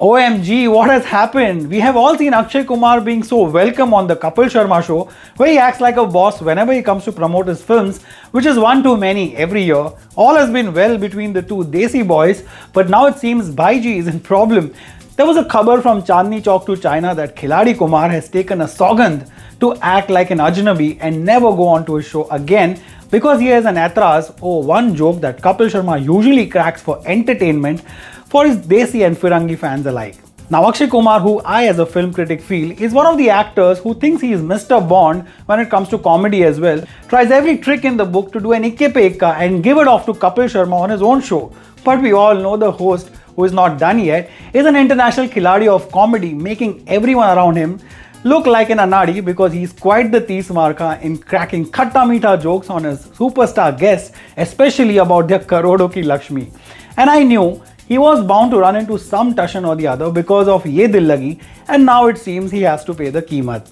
OMG, what has happened? We have all seen Akshay Kumar being so welcome on the Kapil Sharma show, where he acts like a boss whenever he comes to promote his films, which is one too many every year. All has been well between the two Desi Boyz, but now it seems Bhajji is in problem. There was a khabar from Chandni Chowk to China that Khiladi Kumar has taken a sogand to act like an ajnabi and never go on to his show again because he has an Aitraaz or one joke that Kapil Sharma usually cracks for entertainment for his Desi and Firangi fans alike. Now, Akshay Kumar, who I as a film critic feel is one of the actors who thinks he is Mr. Bond when it comes to comedy as well, tries every trick in the book to do an ikke and give it off to Kapil Sharma on his own show. But we all know the host, who is not done yet, is an international khiladi of comedy, making everyone around him look like an anadi because he's quite the tees marka in cracking khatta jokes on his superstar guests, especially about their karodo ki Lakshmi. And I knew he was bound to run into some Tashan or the other because of Yeh Dillagi and now it seems he has to pay the Kimat.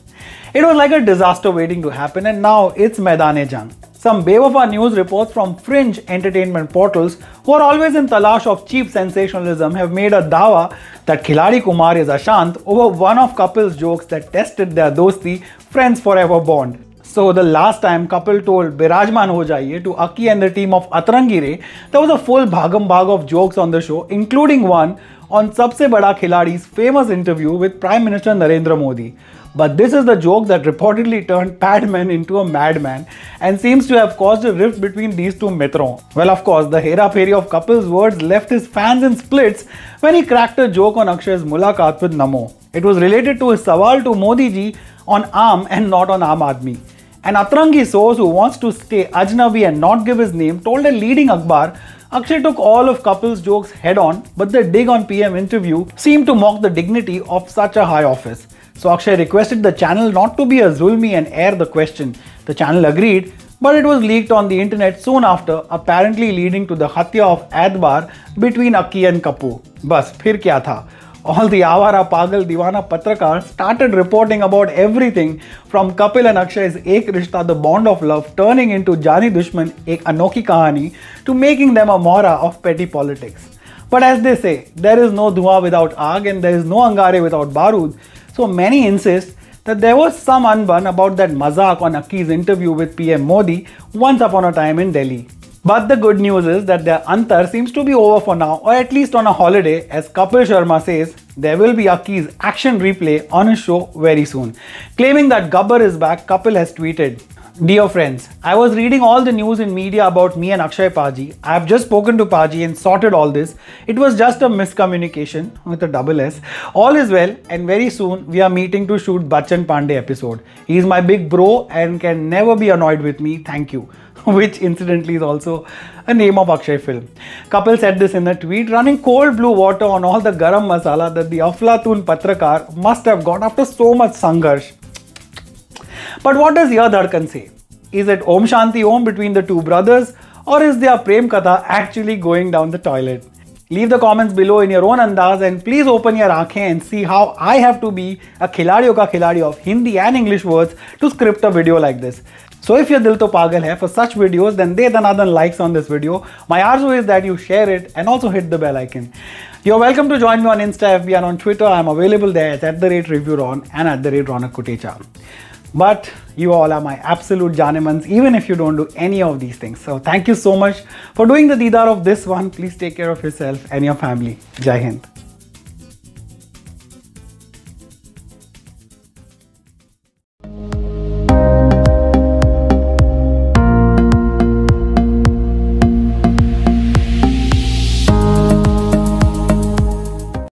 It was like a disaster waiting to happen and now it's Maidane Jang. Some Bewafa news reports from fringe entertainment portals who are always in talash of cheap sensationalism have made a dawa that Khiladi Kumar is Ashant over one of Kapil's jokes that tested their dosti friends forever bond. So the last time Kapil told Birajman ho jaiye to Aki and the team of Atrangi Re, there was a full bhagam bhag of jokes on the show, including one on Sabse Bada Khiladi's famous interview with Prime Minister Narendra Modi. But this is the joke that reportedly turned Padman into a madman and seems to have caused a rift between these two mitrons. Well, of course, the Hera Pheri of Kapil's words left his fans in splits when he cracked a joke on Akshay's Mulakat with Namo. It was related to his sawal to Modi ji on Aam and not on Aam Aadmi. An Atrangi source who wants to stay Ajnabi and not give his name told a leading Akhbar Akshay took all of Kapil's jokes head on, but the dig on PM interview seemed to mock the dignity of such a high office. So Akshay requested the channel not to be a Zulmi and air the question. The channel agreed, but it was leaked on the internet soon after, apparently leading to the Hatya of Adbar between Aki and Kapoor. Bas, phir kya tha? all the Avara Pagal Divana Patrakar started reporting about everything from Kapil and Akshay's Ek Rishta, the bond of love, turning into Jani Dushman, Ek Anoki Kahani, to making them a mohra of petty politics. But as they say, there is no dua without aag and there is no angare without barud. So many insist that there was some unbun about that mazak on Aki's interview with PM Modi once upon a time in Delhi. But the good news is that their antar seems to be over for now, or at least on a holiday, as Kapil Sharma says, there will be Aki's action replay on his show very soon. Claiming that Gabbar is back, Kapil has tweeted, Dear friends, I was reading all the news in media about me and Akshay Paji. I have just spoken to Paji and sorted all this. It was just a miscommunication with a double S. All is well and very soon we are meeting to shoot Bachchan Pandey episode. He is my big bro and can never be annoyed with me. Thank you. Which incidentally is also a name of Akshay film. Kapil said this in a tweet, running cold blue water on all the garam masala that the Aflatun Patrakar must have got after so much sangharsh. But what does your Dhadkan say? Is it Om Shanti Om between the two brothers or is their Prem Katha actually going down the toilet? Leave the comments below in your own andaz and please open your aankhein and see how I have to be a khiladiyo ka khiladi of Hindi and English words to script a video like this. So if your dil to pagal hai for such videos then de danadan likes on this video. My arzu is that you share it and also hit the bell icon. You're welcome to join me on Insta, FB and on Twitter. I'm available there at the rate ReviewRon and at the rate Ronak Kotecha. But you all are my absolute Janemans, even if you don't do any of these things. So thank you so much for doing the Didar of this one. Please take care of yourself and your family. Jai Hind.